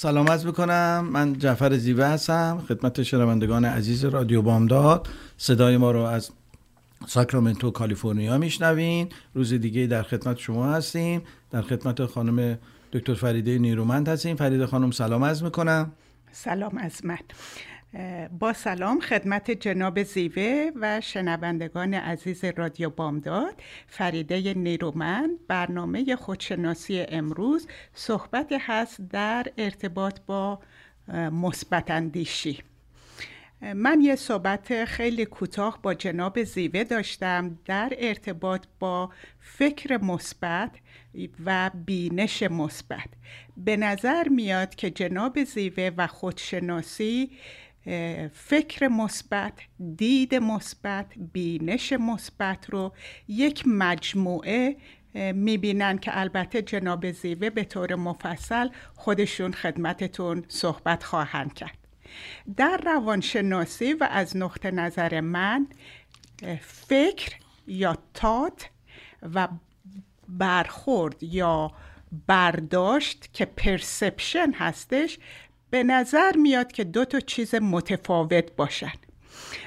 سلام عرض می‌کنم. من جعفر زیوه هستم خدمت شنوندگان عزیز رادیو بامداد. صدای ما رو از ساکرامنتو کالیفرنیا میشنوین. روز دیگه در خدمت شما هستیم. در خدمت خانم دکتر فریده نیرومند هستیم. فریده خانم سلام عرض می‌کنم. سلام از من با سلام خدمت جناب زیوه و شنوندگان عزیز رادیو بامداد. فریده نیرومند برنامه خودشناسی امروز صحبت هست در ارتباط با مثبت اندیشی. من یه صحبت خیلی کوتاه با جناب زیوه داشتم در ارتباط با فکر مثبت و بینش مثبت. به نظر میاد که جناب زیوه و خودشناسی فکر مثبت دید مثبت بینش مثبت رو یک مجموعه می‌بینن که البته جناب زیوه به طور مفصل خودشون خدمتتون صحبت خواهند کرد. در روانشناسی و از نقطه نظر من فکر یا تات و برخورد یا برداشت که پرسپشن هستش به نظر میاد که دو تا چیز متفاوت باشن.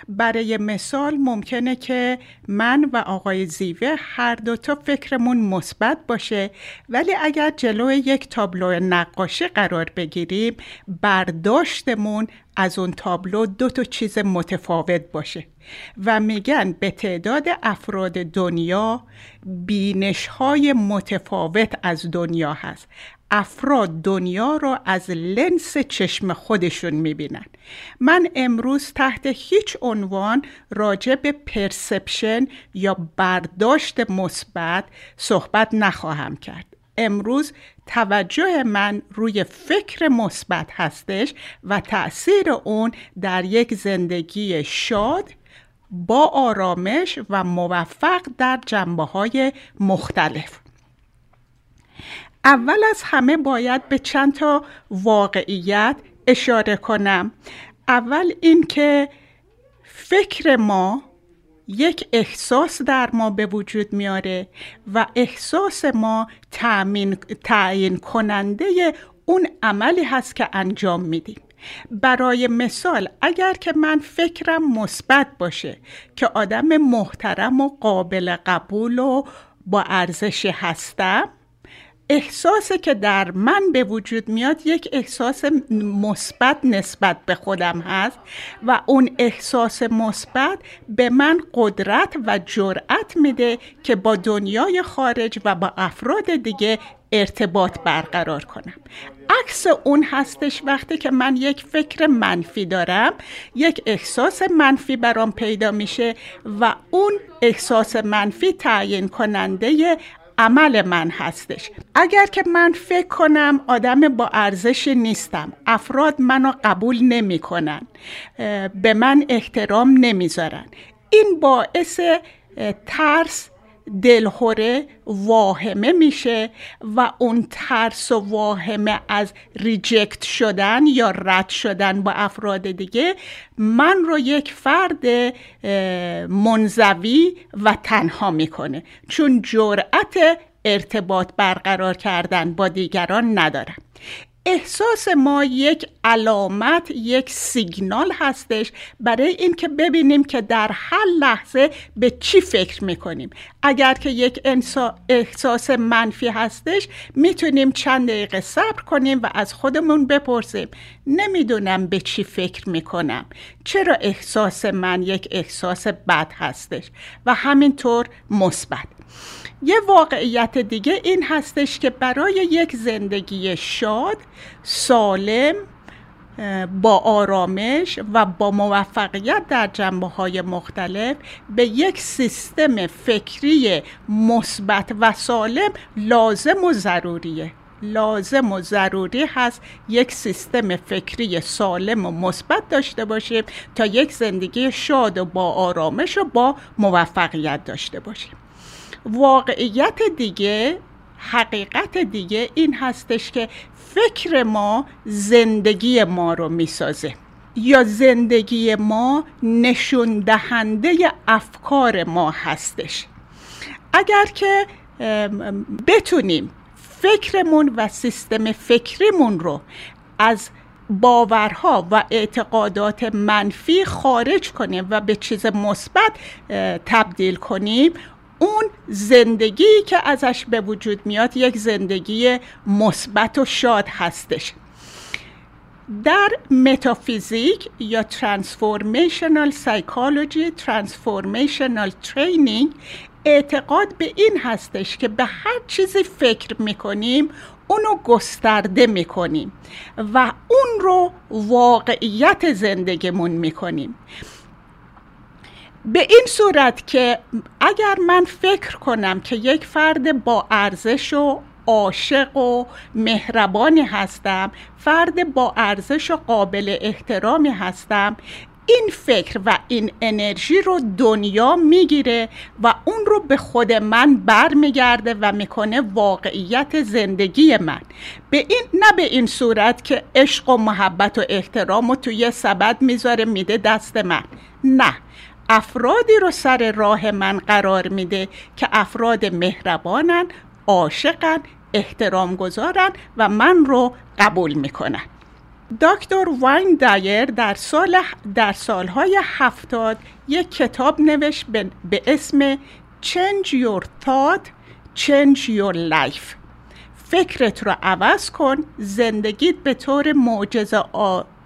برای مثال ممکنه که من و آقای زیوه هر دوتا فکرمون مثبت باشه ولی اگر جلو یک تابلو نقاشی قرار بگیریم برداشتمون از اون تابلو دو تا چیز متفاوت باشه و میگن به تعداد افراد دنیا بینش های متفاوت از دنیا هست. افراد دنیا را از لنس چشم خودشون می‌بینن. من امروز تحت هیچ عنوان راجع به پرسپشن یا برداشت مثبت صحبت نخواهم کرد. امروز توجه من روی فکر مثبت هستش و تأثیر اون در یک زندگی شاد با آرامش و موفق در جنبه های مختلف. اول از همه باید به چند تا واقعیت اشاره کنم. اول اینکه فکر ما یک احساس در ما به وجود میاره و احساس ما تعیین کننده اون عملی هست که انجام میدیم. برای مثال اگر که من فکرم مثبت باشه که آدم محترم و قابل قبول و با ارزشی هستم احساسی که در من به وجود میاد یک احساس مثبت نسبت به خودم هست و اون احساس مثبت به من قدرت و جرأت میده که با دنیای خارج و با افراد دیگه ارتباط برقرار کنم. عکس اون هستش وقتی که من یک فکر منفی دارم یک احساس منفی برام پیدا میشه و اون احساس منفی تعیین کننده عمل من هستش. اگر که من فکر کنم آدم با ارزش نیستم افراد منو قبول نمی‌کنن به من احترام نمی‌ذارن. این باعث ترس دلخوره واهمه میشه و اون ترس و واهمه از ریجکت شدن یا رد شدن با افراد دیگه من رو یک فرد منزوی و تنها می‌کنه. چون جرأت ارتباط برقرار کردن با دیگران ندارم. احساس ما یک علامت یک سیگنال هستش برای اینکه ببینیم که در هر لحظه به چی فکر می‌کنیم. اگر که یک احساس منفی هستش می‌تونیم چند دقیقه صبر کنیم و از خودمون بپرسیم نمی‌دونم به چی فکر می‌کنم. چرا احساس من یک احساس بد هستش؟ و همینطور مثبت. یه واقعیت دیگه این هستش که برای یک زندگی شاد، سالم، با آرامش و با موفقیت در جنبه های مختلف به یک سیستم فکری مثبت و سالم لازم و ضروریه. لازم و ضروری هست یک سیستم فکری سالم و مثبت داشته باشیم تا یک زندگی شاد و با آرامش و با موفقیت داشته باشیم. واقعیت دیگه حقیقت دیگه این هستش که فکر ما زندگی ما رو می‌سازه. یا زندگی ما نشون دهنده افکار ما هستش. اگر که بتونیم فکرمون و سیستم فکریمون رو از باورها و اعتقادات منفی خارج کنیم و به چیز مثبت تبدیل کنیم اون زندگی که ازش به وجود میاد یک زندگی مثبت و شاد هستش. در متافیزیک یا ترانسفورمیشنال سایکولوژی ترانسفورمیشنال ترینینگ اعتقاد به این هستش که به هر چیزی فکر می‌کنیم اونو گسترده می‌کنیم و اون رو واقعیت زندگیمون می‌کنیم. به این صورت که اگر من فکر کنم که یک فرد با ارزش و عاشق و مهربانی هستم فرد با ارزش و قابل احترامی هستم این فکر و این انرژی رو دنیا می‌گیره و اون رو به خود من برمیگرده و می‌کنه واقعیت زندگی من. به این نه به این صورت که عشق و محبت و احترام رو توی سبد می‌ذاره میده دست من. نه. افرادی رو سر راه من قرار میده که افراد مهربانن عاشقن احترام گذارن و من رو قبول می‌کنن. دکتر واین دایر در, سال در سالهای هفتاد یک کتاب نوشت به, اسم Change Your Thought, Change Your Life. فکرت رو عوض کن زندگیت به طور معجزه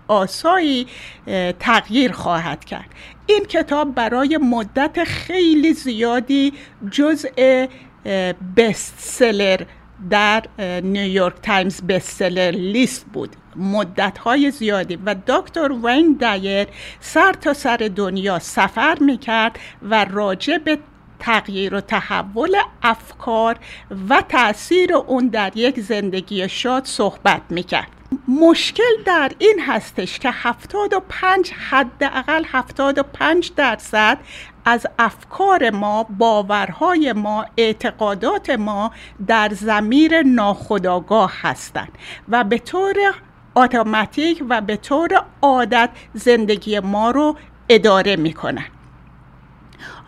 آسایی تغییر خواهد کرد. این کتاب برای مدت خیلی زیادی جزء best seller در New York Times bestseller list بود. مدت های زیادی. و دکتر وین دایر سر تا سر دنیا سفر می‌کرد و راجع به تغییر و تحول افکار و تاثیر اون در یک زندگی شاد صحبت می‌کرد. مشکل در این هستش که 75 حداقل 75 درصد از افکار ما باورهای ما اعتقادات ما در زمیر ناخودآگاه هستند و به طور اتوماتیک و به طور عادت زندگی ما رو اداره می‌کنن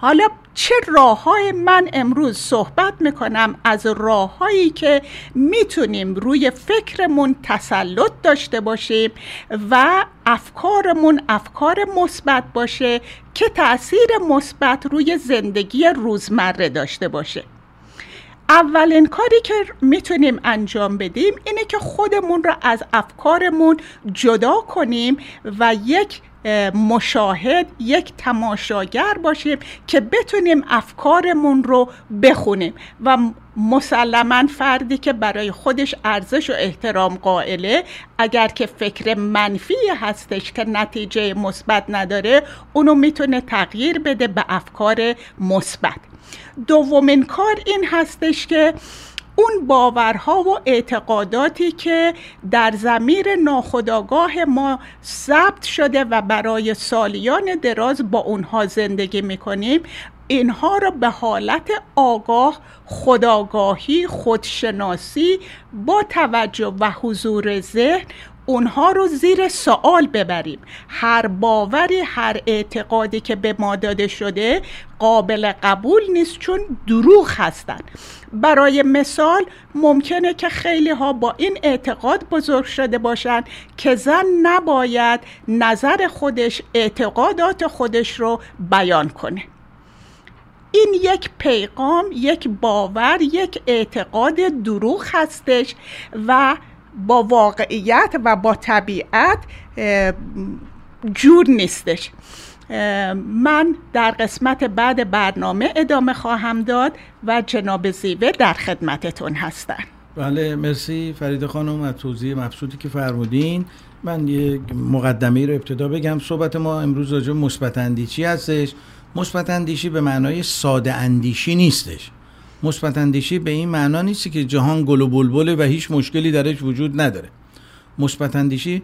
حالا چه راه های من امروز صحبت می‌کنم از راههایی که می‌تونیم روی فکرمون تسلط داشته باشیم و افکارمون افکار مثبت باشه که تاثیر مثبت روی زندگی روزمره داشته باشه. اولین کاری که می‌تونیم انجام بدیم اینه که خودمون رو از افکارمون جدا کنیم و یک مشاهد یک تماشاگر باشیم که بتونیم افکارمون رو بخونیم و مسلما فردی که برای خودش ارزش و احترام قائله اگر که فکر منفی هستش که نتیجه مثبت نداره اونو می‌تونه تغییر بده به افکار مثبت. دومین کار این هستش که اون باورها و اعتقاداتی که در زمیر ناخودآگاه ما ثبت شده و برای سالیان دراز با اونها زندگی می‌کنیم اینها را به حالت آگاه خداگاهی خودشناسی با توجه و حضور ذهن اونها رو زیر سوال ببریم. هر باوری هر اعتقادی که به ما داده شده قابل قبول نیست چون دروغ هستند برای مثال ممکنه که خیلی ها با این اعتقاد بزرگ شده باشند که زن نباید نظر خودش اعتقادات خودش رو بیان کنه. این یک پیغام یک باور یک اعتقاد دروغ هستش و با واقعیت و با طبیعت جور نیستش. من در قسمت بعد برنامه ادامه خواهم داد و جناب زیوه در خدمتتون هستن. بله مرسی. فرید خانم از توضیح مبسوطی که فرمودین. من یک مقدمه رو ابتدا بگم. صحبت ما امروز راجع مثبت اندیشی هستش. مثبت اندیشی به معنای ساده اندیشی نیستش. مثبت اندیشی به این معنا نیست که جهان گل و بلبله و هیچ مشکلی درش وجود نداره. مثبت اندیشی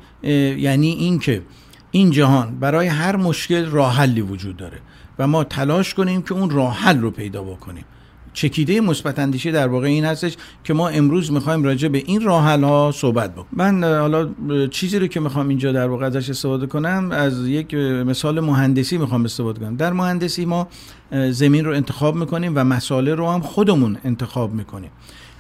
یعنی این که این جهان برای هر مشکل راه حلی وجود داره و ما تلاش کنیم که اون راه حل رو پیدا بکنیم. چکیده مثبت اندیشی در واقع این هستش که ما امروز می‌خوایم راجع به این راه ها صحبت بکنیم. من حالا چیزی رو که می‌خوام اینجا در واقع ازش استفاده کنم از یک مثال مهندسی می‌خوام استفاده کنم. در مهندسی ما زمین رو انتخاب می‌کنیم و مساله رو هم خودمون انتخاب می‌کنیم.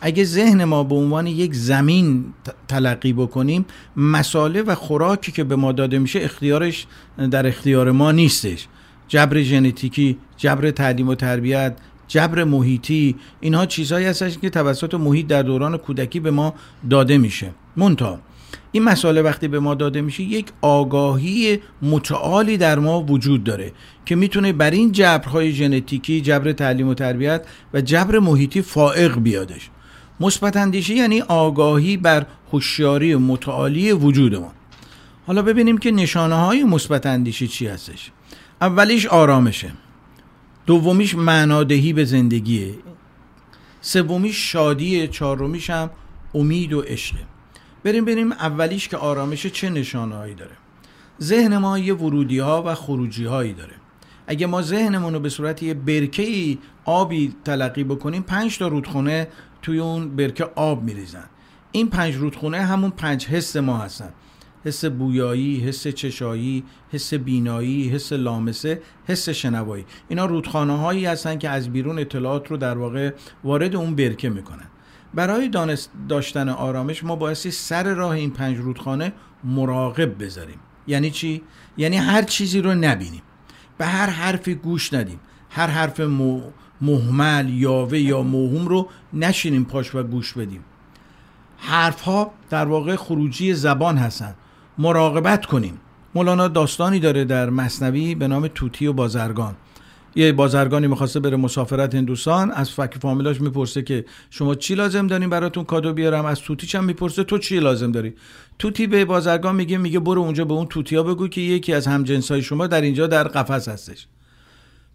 اگه ذهن ما به عنوان یک زمین تلقی بکنیم مساله و خوراکی که به ما داده میشه اختیارش در اختیار ما نیستش. جبر ژنتیکی جبر تعلیم و تربیت جبر محیطی اینها چیزهایی هستش که توسط محیط در دوران کودکی به ما داده میشه. مونتا این مسئله وقتی به ما داده میشه یک آگاهی متعالی در ما وجود داره که می‌تونه بر این جبرهای ژنتیکی جبر تعلیم و تربیت و جبر محیطی فائق بیادش. مثبت اندیشی یعنی آگاهی بر هوشیاری متعالی وجود ما. حالا ببینیم که نشانه های مثبت اندیشی چی هستش. اولیش آرامشه. دومیش معنادهی به زندگیه. سومیش شادی چهارمیش هم امید و عشقه. بریم بریم اولیش که آرامش چه نشانه هایی داره. ذهن ما یه ورودی ها و خروجی هایی داره. اگه ما ذهنمون رو به صورت یه برکه آبی تلقی بکنیم پنج تا رودخونه توی اون برکه آب میریزن. این پنج رودخونه همون پنج حس ما هستن. حس بویایی، حس چشایی، حس بینایی، حس لامسه، حس شنوایی. اینا رودخانه هایی هستن که از بیرون اطلاعات رو در واقع وارد اون برکه می‌کنن. برای دانست داشتن آرامش ما بایستی سر راه این پنج رودخانه مراقب بذاریم. یعنی چی؟ یعنی هر چیزی رو نبینیم. به هر حرفی گوش ندیم. هر حرف محمل یاوه یا موهوم رو نشینیم پاش و گوش بدیم. حرف ها در واقع خروجی زبان هستند مراقبت کنیم. مولانا داستانی داره در مصنوی به نام توتی و بازرگان. یه بازرگانی می‌خواسته بره مسافرت هندوستان از فک فامیلاش می‌پرسه که شما چی لازم دارین براتون کادو بیارم؟ از توتیش هم می‌پرسه؟ تو چی لازم داری؟ توتی به بازرگان میگه میگه برو اونجا به اون توتیا بگو که یکی از همجنسای شما در اینجا در قفس هستش.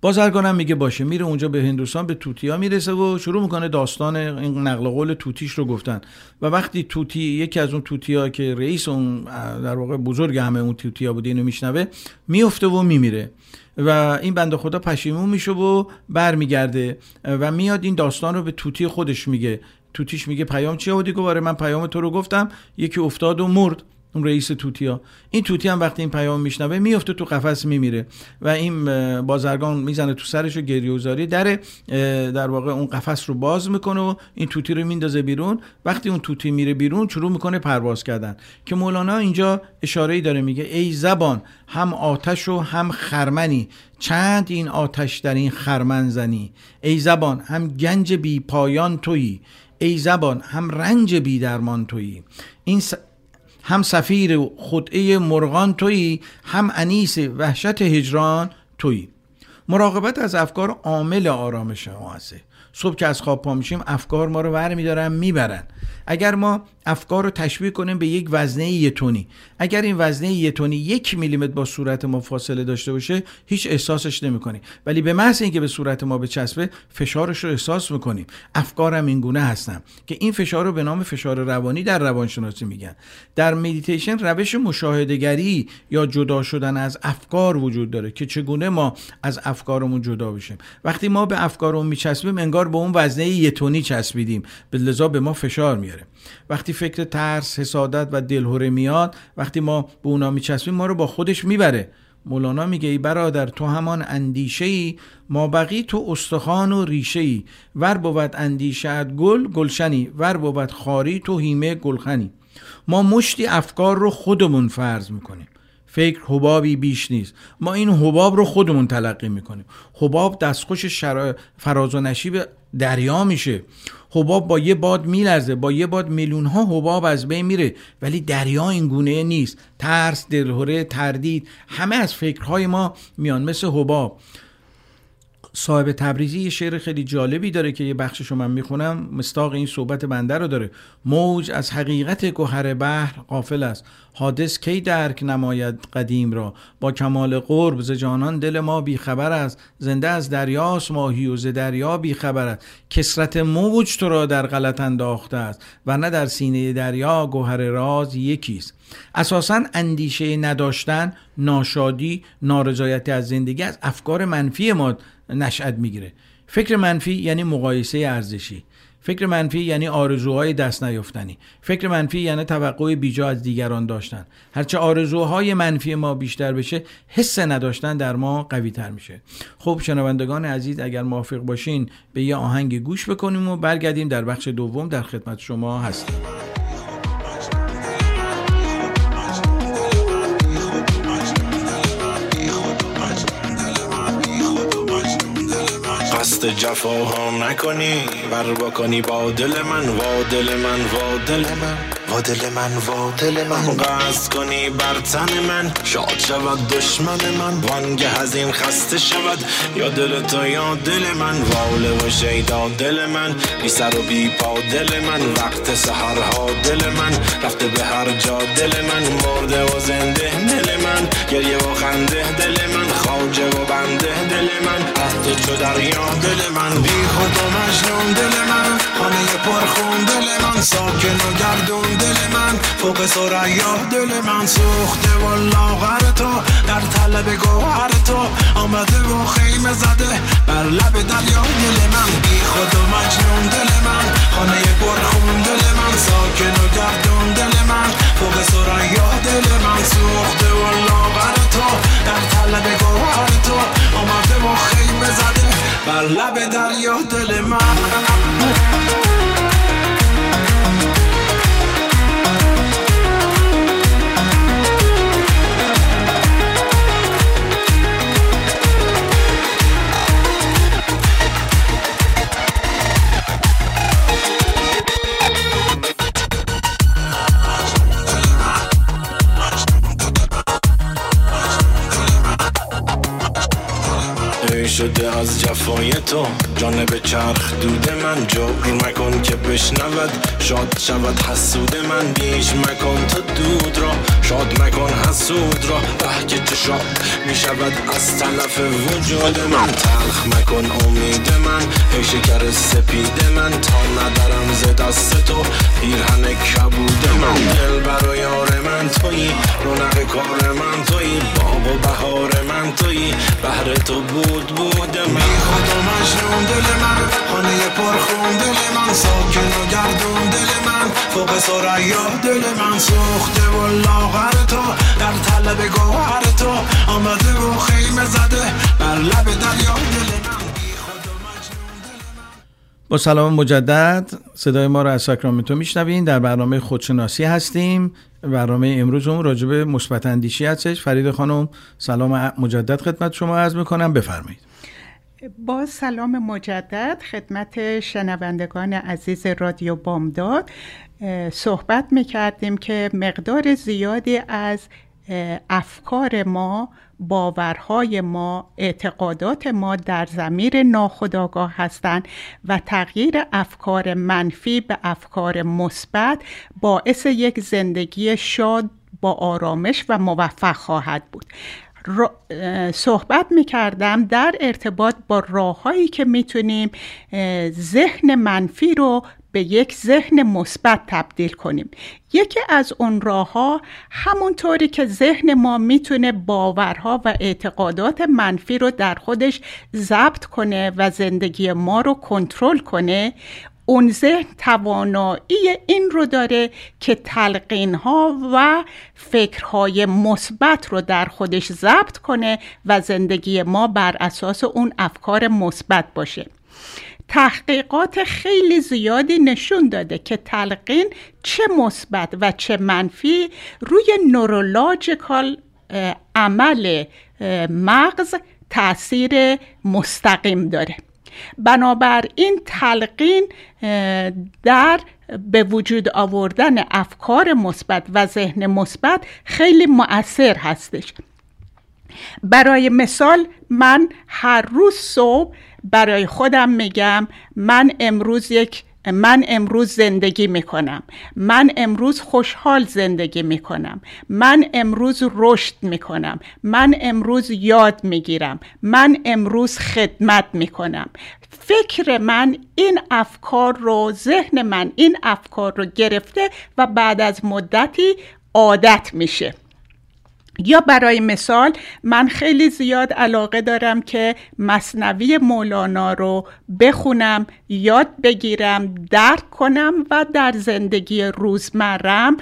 بازرگانم میگه باشه میره اونجا به هندوستان به توتیا می‌رسه و شروع می‌کنه داستان این نقل قول توتیش رو گفتن. و وقتی توتی یکی از اون توتیا که رئیس اون در واقع بزرگ همه اون توتیا بود اینو میشنوه میفته و میمیره. و این بنده خدا پشیمون میشه و برمیگرده. و میاد این داستان رو به توتی خودش میگه. توتیش میگه پیام چیه و دیگه من پیام تو رو گفتم. یکی افتاد و مرد. اون رئیس توتیا. این توتی هم وقتی این پیام میشنوه میفته تو قفس میمیره. و این بازرگان می‌زنه تو سرش و گریوزاری در در واقع اون قفس رو باز می‌کنه و این توتی رو میندازه بیرون. وقتی اون توتی میره بیرون شروع می‌کنه پرواز کردن. که مولانا اینجا اشاره ای داره میگه ای زبان هم آتش و هم خرمنی. چند این آتش در این خرمن زنی؟ ای زبان هم گنج بی پایان تویی. ای زبان هم رنج بی درمان تویی. این هم سفیر خدعه مرغان تویی هم انیس وحشت هجران تویی. مراقبت از افکار عامل آرامش ما هسته صبح که از خواب پا میشیم افکار ما رو ور میدارن می‌برن. اگر ما افکار رو تشبیه کنیم به یک وزنه یه تونی اگر این وزنه یه تونی یک میلیمتر با صورت ما فاصله داشته باشه هیچ احساسش نمی‌کنیم. ولی به محض اینکه به صورت ما بچسبه فشارش رو احساس می‌کنیم. افکارم این گونه هستن که این فشار رو به نام فشار روانی در روانشناسی میگن. در مدیتیشن روش مشاهدهگری یا جدا شدن از افکار وجود داره که چگونه ما از افکارمون جدا بشیم. وقتی ما به افکارمون میچسبیم انگار به اون وزنه یه تونی چسبیدیم. به لذا به ما فشار میاره. وقتی فکر ترس حسادت و دلهوره میاد وقتی ما به اونا میچسبیم ما رو با خودش می‌بره. مولانا میگه ای برادر تو همان اندیشه ای ما بقی تو استخوان و ریشه ای ور بود اندیشت گل گلشنی. ور بود خاری تو هیمه گلخنی. ما مشتی افکار رو خودمون فرض می‌کنیم. فکر حبابی بیش نیست. ما این حباب رو خودمون تلقی می‌کنیم. حباب دستخوش شرا... فراز و نشیب دریا میشه. حباب با یه باد میلرزه. با یه باد میلیون ها حباب از بین میره. ولی دریا این گونه نیست. ترس دلهوره تردید همه از فکرهای ما میان. مثل حباب. صاحب تبریزی یه شعر خیلی جالبی داره که یه بخششو من می‌خونم. مستاق این صحبت بنده رو داره. موج از حقیقت گوهر بحر قافل است. حادث کی درک نماید قدیم را؟ با کمال قرب ز جانان دل ما بیخبر است. زنده از دریاست ماهی و ز دریا بیخبر است. کسرت موج تو را در غلط انداخته است. و نه در سینه دریا گوهر راز یکیست. اساسا اندیشه نداشتن ناشادی نارضایتی از زندگی از افکار منفی ما نشأت می‌گیره. فکر منفی یعنی مقایسه ارزشی. فکر منفی یعنی آرزوهای دست نیافتنی. فکر منفی یعنی توقع بیجا از دیگران داشتن. هرچه آرزوهای منفی ما بیشتر بشه حس نداشتن در ما قوی تر میشه. خب شنوندگان عزیز اگر موافق باشین به یه آهنگ گوش بکنیم و برگردیم در بخش دوم در خدمت شما هستیم. قصد جفاها نکنی بر بکنی با دل من وا دل من وا دل من. وا دل من وا دل من قصد کنی بر تن من شاد شود دشمن من وانگه از این خسته شود یا دل تو یا دل من واله و شیدا دل من بی سر و بی پا دل من وقت سهرها دل من رفته به هر جا دل من مرده و زنده دل من گریه و خنده دل من خواجه و بنده دل من از تو چو دریا دل من بی خود و مجنون دل من خانه پرخون دل من ساکن و گردون دل من. فوق سریا دل من سوخته و لاغر تو. در طلب گوهر تو آمده و خیمه زده بر لب دریا. دل من بی خود و مجنون دل من. خانه پرخون دل من. ساکن و گردون دل من. فوق سریا دل من سوخته و لاغر تو. در طلب گوهر تو آمده و خیمه زده بر لب دریا. دل من شده از جفای تو. جانب چرخ دود من جبر مکن که بشنود. شاد شود حسود من. بیش مکن تو دود را. شاد مکن حسود را به که شاد می شود از طلف وجود من. تلخ مکن امید من. ای شکر سپید من. تا ندارم ز دست تو پیرهن کبود من. دل برای یار من تویی. رونق کار من تویی. باغ و بهار من تویی. بهر تو بود بود من. خود و مجنون دل من. خانه پرخون دل من ساکن و گردون. دل من فوق سریا دل من سوخته و لاغر تو. در طلب گوهر تو آمده و خیمه زده. بر لب دریا دل من با سلام مجدد. صدای ما رو از ساکرامنتو میشنوین. در برنامه خودشناسی هستیم. برنامه امروز هم راجب مثبت اندیشی هستش. فرید خانم سلام مجدد خدمت شما عرض می‌کنم. بفرمایید. با سلام مجدد خدمت شنوندگان عزیز رادیو بامداد صحبت می‌کردیم که مقدار زیادی از افکار ما باورهای ما اعتقادات ما در زمیر ناخودآگاه هستند و تغییر افکار منفی به افکار مثبت باعث یک زندگی شاد با آرامش و موفق خواهد بود. صحبت می کردم در ارتباط با راههایی که می‌تونیم ذهن منفی رو به یک ذهن مثبت تبدیل کنیم. یکی از اون راه ها همونطوری که ذهن ما می‌تونه باورها و اعتقادات منفی رو در خودش ضبط کنه و زندگی ما رو کنترل کنه اون ذهن توانایی این رو داره که تلقین ها و فکرهای مثبت رو در خودش ضبط کنه و زندگی ما بر اساس اون افکار مثبت باشه. تحقیقات خیلی زیادی نشون داده که تلقین چه مثبت و چه منفی روی نورولوژیکال عمل مغز تاثیر مستقیم داره. بنابراین تلقین در به وجود آوردن افکار مثبت و ذهن مثبت خیلی مؤثر هستش. برای مثال من هر روز صبح برای خودم میگم من امروز یک من امروز زندگی می‌کنم. من امروز خوشحال زندگی می‌کنم. من امروز رشد می‌کنم. من امروز یاد می‌گیرم. من امروز خدمت می‌کنم. فکر من این افکار رو ذهن من این افکار رو گرفته و بعد از مدتی عادت میشه. یا برای مثال من خیلی زیاد علاقه دارم که مثنوی مولانا رو بخونم یاد بگیرم درک کنم و در زندگی روزمرم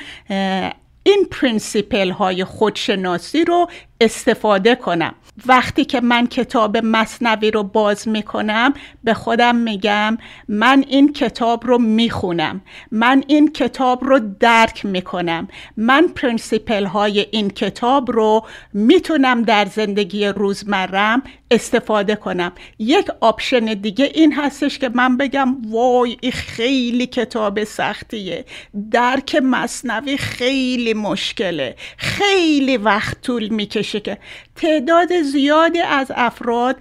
این principle های خودشناسی رو استفاده کنم. وقتی که من کتاب مثنوی رو باز می‌کنم به خودم میگم من این کتاب رو می‌خونم. من این کتاب رو درک می‌کنم. من principle های این کتاب رو می‌تونم در زندگی روزمرم استفاده کنم. یک option دیگه این هستش که من بگم وای این خیلی کتاب سختیه. درک مثنوی خیلی مشکله. خیلی وقت طول می‌کشه که تعداد زیادی از افراد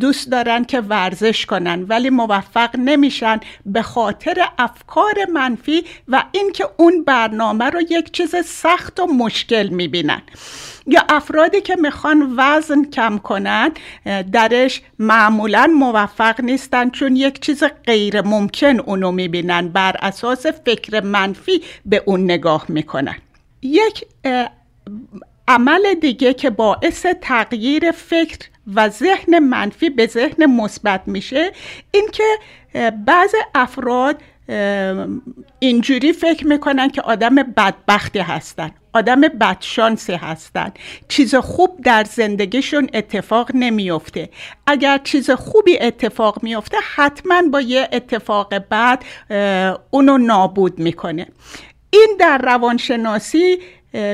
دوست دارن که ورزش کنن ولی موفق نمیشن به خاطر افکار منفی و اینکه اون برنامه رو یک چیز سخت و مشکل می‌بینن. یا افرادی که می‌خوان وزن کم کنن درش معمولا موفق نیستن چون یک چیز غیر ممکن اونو می‌بینن بر اساس فکر منفی به اون نگاه می‌کنن. یک عمل دیگه که باعث تغییر فکر و ذهن منفی به ذهن مثبت میشه اینکه بعض افراد اینجوری فکر می‌کنن که آدم بدبختی هستن. آدم بدشانسی هستن. چیز خوب در زندگیشون اتفاق نمیافته. اگر چیز خوبی اتفاق میافته حتما با یه اتفاق بد اونو نابود می‌کنه. این در روانشناسی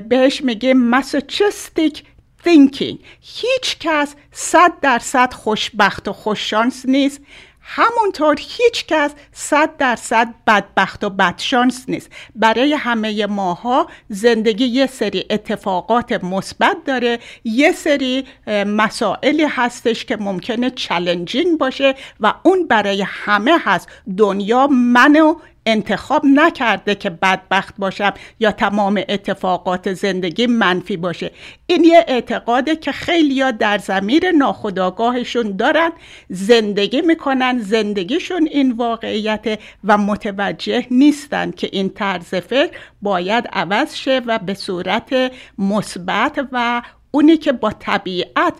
بهش میگه masochistic thinking. هیچ کس صد درصد خوشبخت و خوششانس نیست. همونطور هیچ کس صد درصد بدبخت و بدشانس نیست. برای همه ماها زندگی یه سری اتفاقات مثبت داره. یه سری مسائلی هستش که ممکنه challenging باشه و اون برای همه هست. دنیا منو انتخاب نکرده که بدبخت باشم یا تمام اتفاقات زندگی منفی باشه. این یه اعتقاده که خیلی در زمیر ناخداگاهشون دارن زندگی می‌کنن زندگیشون این واقعیت و متوجه نیستن که این طرز فکر باید عوض شه و به صورت مثبت و اونی که با طبیعت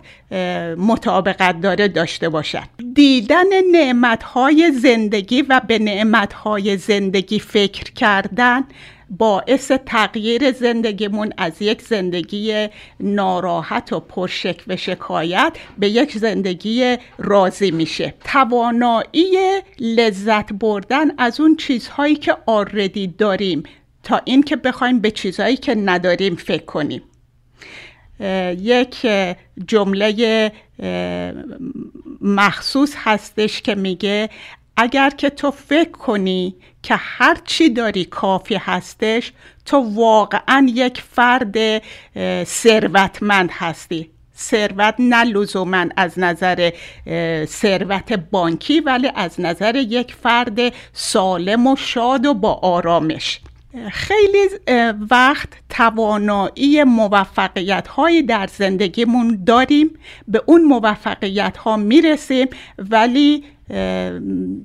مطابقت داره داشته باشن دیدن نعمتهای زندگی و به نعمتهای زندگی فکر کردن باعث تغییر زندگیمون از یک زندگی ناراحت و پرشک و شکایت به یک زندگی راضی میشه. توانایی لذت بردن از اون چیزهایی که آردی داریم تا اینکه بخوایم به چیزهایی که نداریم فکر کنیم. یک جمله مخصوص هستش که میگه اگر که تو فکر کنی که هر چی داری کافی هستش تو واقعا یک فرد ثروتمند هستی. ثروت نه لزوما از نظر ثروت بانکی ولی از نظر یک فرد سالم و شاد و با آرامش. خیلی وقت توانایی موفقیت هایی در زندگیمون داریم به اون موفقیت ها می‌رسیم ولی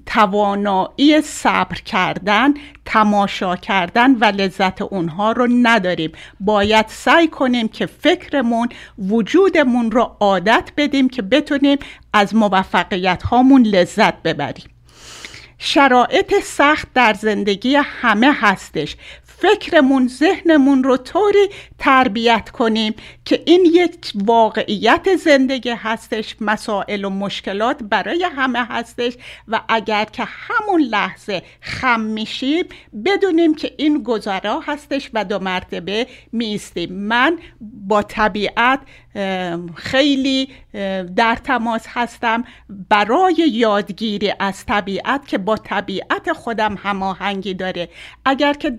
توانایی صبر کردن تماشا کردن و لذت اونها رو نداریم. باید سعی کنیم که فکرمون وجودمون رو عادت بدیم که بتونیم از موفقیت هامون لذت ببریم. شرایط سخت در زندگی همه هستش. فکرمون ذهنمون رو طوری تربیت کنیم که این یک واقعیت زندگی هستش مسائل و مشکلات برای همه هستش و اگر که همون لحظه خم میشیم بدونیم که این گذرا هستش و دو مرتبه میستیم من با طبیعت خیلی در تماس هستم. برای یادگیری از طبیعت که با طبیعت خودم هماهنگی داره. اگر که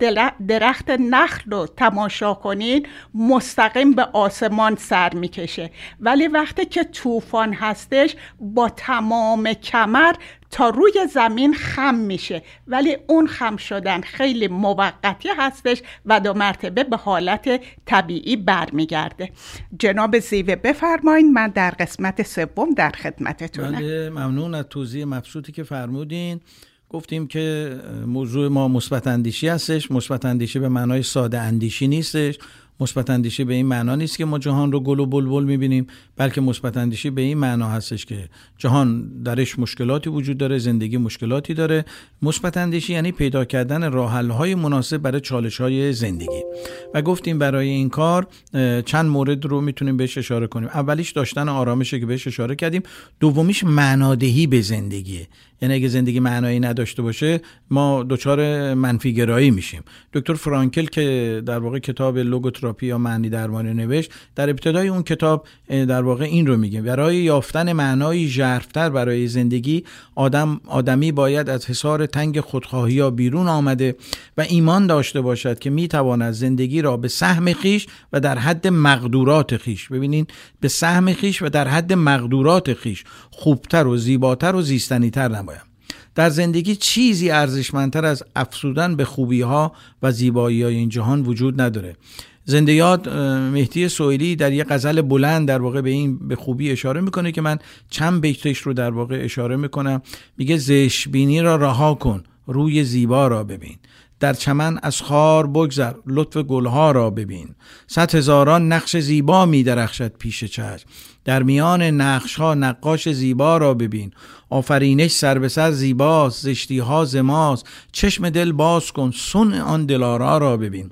درخت نخل رو تماشا کنید مستقیم به آسمان سر می‌کشه. ولی وقتی که طوفان هستش با تمام کمر تا روی زمین خم میشه. ولی اون خم شدن خیلی موقتی هستش و دو مرتبه به حالت طبیعی برمیگرده. جناب زیوه بفرمایید من در قسمت سوم در خدمتتونم. بله ممنون از توضیح مبسوطی که فرمودین. گفتیم که موضوع ما مثبت اندیشی هستش. مثبت اندیشی به معنای ساده اندیشی نیستش. مثبت اندیشی به این معنا نیست که ما جهان رو گل و بلبل می‌بینیم بلکه مثبت اندیشی به این معنا هستش که جهان درش مشکلاتی وجود داره زندگی مشکلاتی داره. مثبت اندیشی یعنی پیدا کردن راه های مناسب برای چالش های زندگی. و گفتیم برای این کار چند مورد رو می‌تونیم بهش اشاره کنیم. اولیش داشتن آرامشه که بهش اشاره کردیم. دومیش معنادهی به زندگیه. یعنی اگه زندگی معنایی نداشته باشه ما دچار منفی گرایی میشیم. دکتر فرانکل که در واقع کتاب لوگوتراپی یا معنی درمانی نوشت در ابتدای اون کتاب در واقع این رو میگه برای یافتن معنایی ژرفتر برای زندگی آدم آدمی باید از حصار تنگ خودخواهی یا بیرون آمده و ایمان داشته باشد که می‌تواند زندگی را به سهم خیش و در حد مقدورات خیش ببینین به سهم خیش و در حد مقدورات خیش خوبتر و زیباتر و زیستنیتر نماید در زندگی چیزی ارزشمندتر از افسودن به خوبی ها و زیبایی های این جهان وجود نداره. زنده یاد مهدی سویلی در یه غزل بلند در واقع به این به خوبی اشاره می‌کنه که من چند بیتش رو در واقع اشاره می‌کنم. میگه زشبینی را رها کن روی زیبا را ببین. در چمن از خار بگذر لطف گلها را ببین. صد هزاران نقش زیبا می درخشد پیش چشم. در میان نقش ها نقاش زیبا را ببین. آفرینش سر به سر زیباست زشتی ها زماست چشم دل باز کن سن آن دلارا را ببین.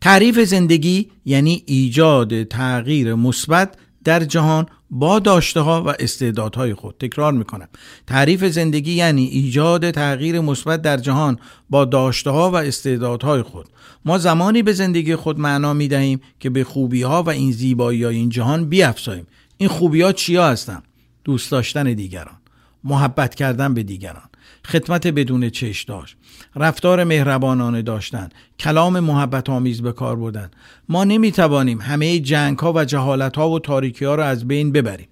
تعریف زندگی یعنی ایجاد تغییر مثبت در جهان با داشته ها و استعدادهای خود تکرار می‌کنم. تعریف زندگی یعنی ایجاد تغییر مثبت در جهان با داشته ها و استعدادهای خود. ما زمانی به زندگی خود معنا می‌دهیم که به خوبی ها و این زیبایی های این جهان بیافزاییم. این خوبی ها چیا هستن؟ دوست داشتن دیگران. محبت کردن به دیگران. خدمت بدون چش داشت. رفتار مهربانانه داشتن کلام محبت آمیز به کار بردن ما نمی توانیم همه جنگ ها و جهالت ها و تاریکی ها را از بین ببریم.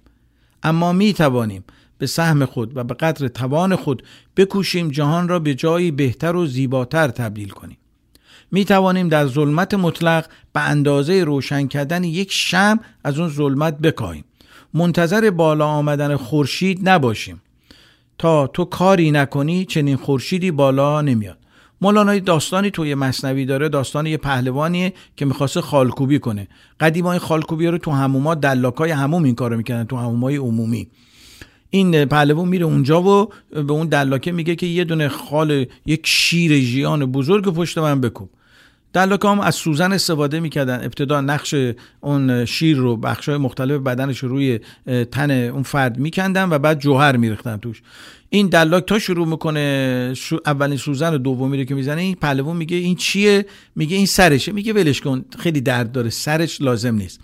اما می توانیم به سهم خود و به قدر توان خود بکوشیم جهان را به جایی بهتر و زیباتر تبدیل کنیم. می توانیم در ظلمت مطلق به اندازه روشن کردن یک شم از اون ظلمت بکاهیم. منتظر بالا آمدن خورشید نباشیم. تا تو کاری نکنی چنین خورشیدی بالا نمیاد. مولانا داستانی توی مصنوی داره داستان یه پهلوانیه که می‌خواسته خالکوبی کنه. قدیما این خالکوبی رو تو هموما دلاکای هموم این کارو می‌کنن تو همومای عمومی. این پهلوان میره اونجا و به اون دلاکه میگه که یه دونه خال یک شیر ژیان بزرگ پشت من بکوب. دلاکه هم از سوزن استفاده می‌کردن. ابتدا نقش اون شیر رو بخشای مختلف بدنش رو روی تن اون فرد میکندن و بعد جوهر میریختن توش. این دلاک تا شروع می‌کنه اولین سوزن و دومی رو که می‌زنه این پهلوان میگه این چیه؟ میگه این سرشه. میگه ولش کن خیلی درد داره. سرش لازم نیست.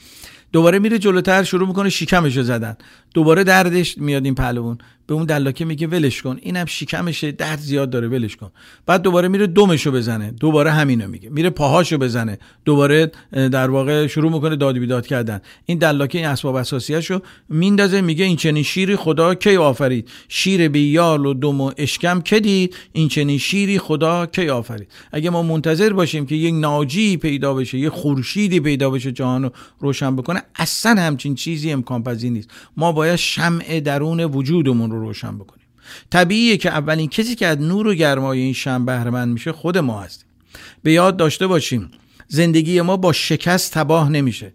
دوباره میره جلوتر شروع می‌کنه شکمش رو زدن. دوباره دردش میاد این پهلوان. به اون دلاکه میگه ولش کن. اینم شکمشه درد زیاد داره ولش کن. بعد دوباره میره دومشو بزنه. دوباره همینو میگه. میره پاهاشو بزنه. دوباره در واقع شروع می‌کنه داد بیداد کردن. این دلاکه این اسباب اساسیاشو میندازه میگه این چنین شیری خدا کی آفرید. شیر بیال و دم و اشکم که دید؟ این چنین شیری خدا کی آفرید؟ اگه ما منتظر باشیم که یک ناجی پیدا بشه یه خورشیدی پیدا بشه جهان رو روشن بکنه اصلا همچین چیزی امکان پذیر نیست. ما باید شمع درون وجودمون رو روشن بکنیم. طبیعیه که اولین کسی که از نور و گرمای این شم بهره میشه خود ما هستیم. به یاد داشته باشیم زندگی ما با شکست تباه نمیشه.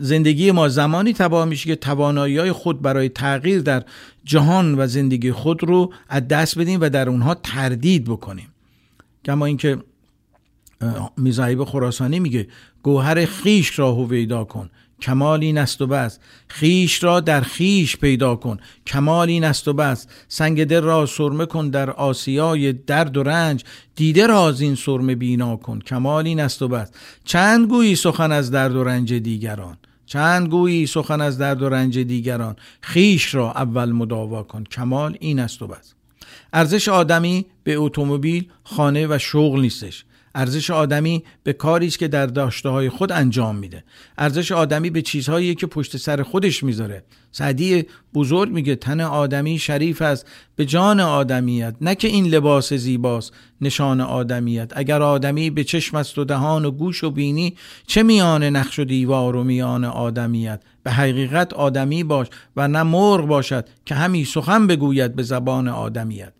زندگی ما زمانی تباه میشه که توانایی های خود برای تغییر در جهان و زندگی خود رو از دست بدیم و در اونها تردید بکنیم. کما اینکه میزایب خراسانی میگه گوهر خیش را هویدا کن. کمال این است و بس. خیش را در خیش پیدا کن. کمال این است و بس. سنگ دل را سرمه کن در آسیای درد و رنج. دیده را از این سرمه بینا کن. کمال این است و بس. چند گویی سخن از درد و رنج دیگران؟ چند گویی سخن از درد و رنج دیگران؟ خیش را اول مداوا کن. کمال این است و بس. ارزش آدمی به اتومبیل خانه و شغل نیستش. ارزش آدمی به کاری است که در داشته های خود انجام میده. ارزش آدمی به چیزهایی که پشت سر خودش می‌ذاره. سعدی بزرگ میگه تن آدمی شریف است. به جان آدمیت نه که این لباس زیباست. نشان آدمیت اگر آدمی به چشم است و دهان و گوش و بینی چه میان نقش و دیوار و میان آدمیت؟ به حقیقت آدمی باش و نه مرغ باشد که همی سخن بگوید به زبان آدمیت.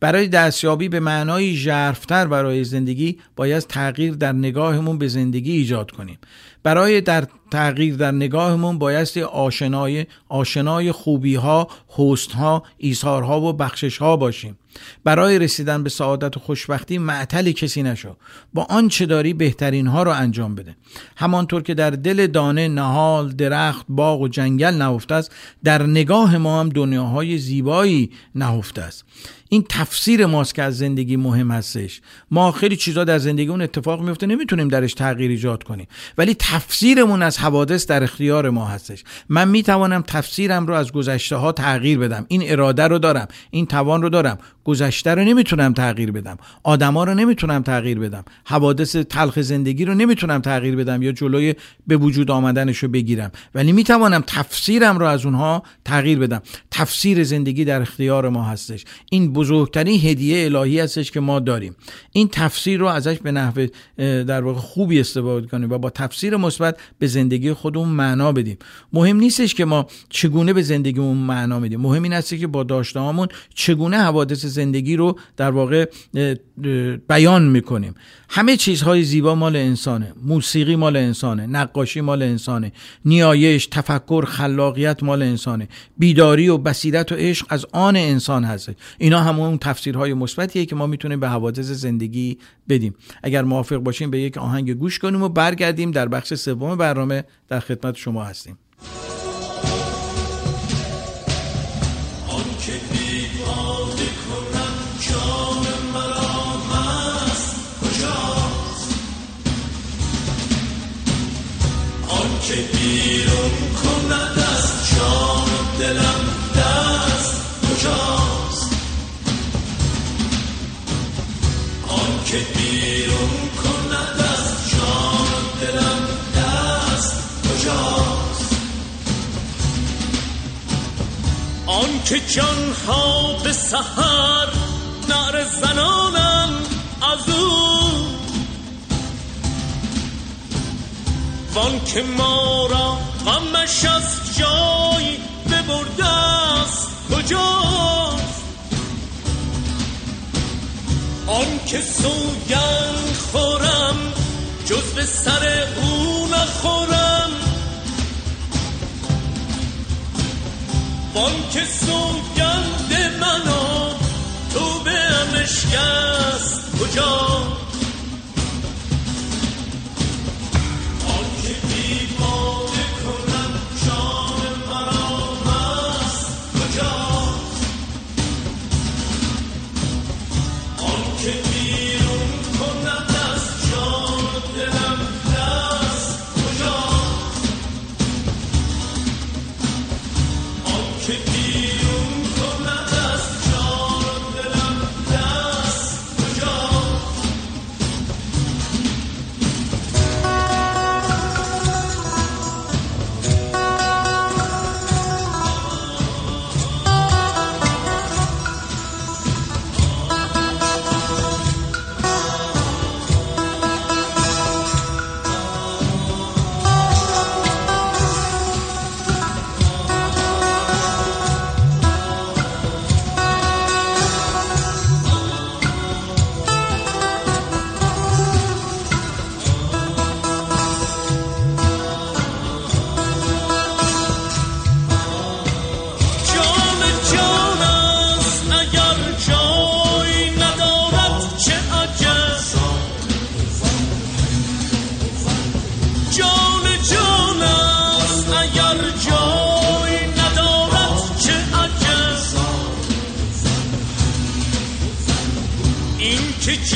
برای دستیابی به معنای ژرفتر برای زندگی باید تغییر در نگاهمون به زندگی ایجاد کنیم. برای در تغییر در نگاهمون بایستی آشنای آشنای خوبی ها حسن ها ایثار ها و بخشش ها باشیم. برای رسیدن به سعادت و خوشبختی معطل کسی نشو. با آنچه داری بهترین ها رو انجام بده. همانطور که در دل دانه نهال درخت باغ و جنگل نهفته است در نگاه ما هم دنیاهای زیبایی نهفته است. این تفسیر ماست که از زندگی مهم هستش. ما خیلی چیزا در زندگی اون اتفاق میفته نمی‌تونیم درش تغییر ایجاد کنیم. ولی تفسیرمون از حوادث در اختیار ما هستش. من می‌توانم تفسیرم رو از گذشته ها تغییر بدم. این اراده رو دارم. این توان رو دارم. گذشته رو نمی‌تونم تغییر بدم. آدما رو نمی‌تونم تغییر بدم. حوادث تلخ زندگی رو نمی‌تونم تغییر بدم یا جلوی به وجود آمدنش رو بگیرم. ولی می‌توانم تفسیرم رو از اونها تغییر بدم. تفسیر زندگی در اختیار ما هستش. این بزرگترین هدیه الهی هستش که ما داریم. این تفسیر رو ازش به نحو در واقع خوبی استفاده کنیم و با تفسیر مثبت به زندگی خودمون معنا بدیم. مهم نیستش که ما چگونه به زندگیمون معنا بدیم مهم این است که با داشتهامون چگونه حوادث زندگی رو در واقع بیان می‌کنیم. همه چیزهای زیبا مال انسانه. موسیقی مال انسانه. نقاشی مال انسانه. نیایش تفکر خلاقیت مال انسانه. بیداری و بصیرت و عشق از آن انسان هست. اینا همون تفسیرهای مثبتیه که ما می‌تونیم به حوادث زندگی بدیم. اگر موافق باشیم به یک آهنگ گوش کنیم و برگردیم در بخش سوم برنامه در خدمت شما هستیم. آن که جان ها به سحر نعر زنانم از او. وان که ما را غمش از جای ببرده است کجاست؟ آن که سوگن خورم جز به سر او که سوگند منو تو به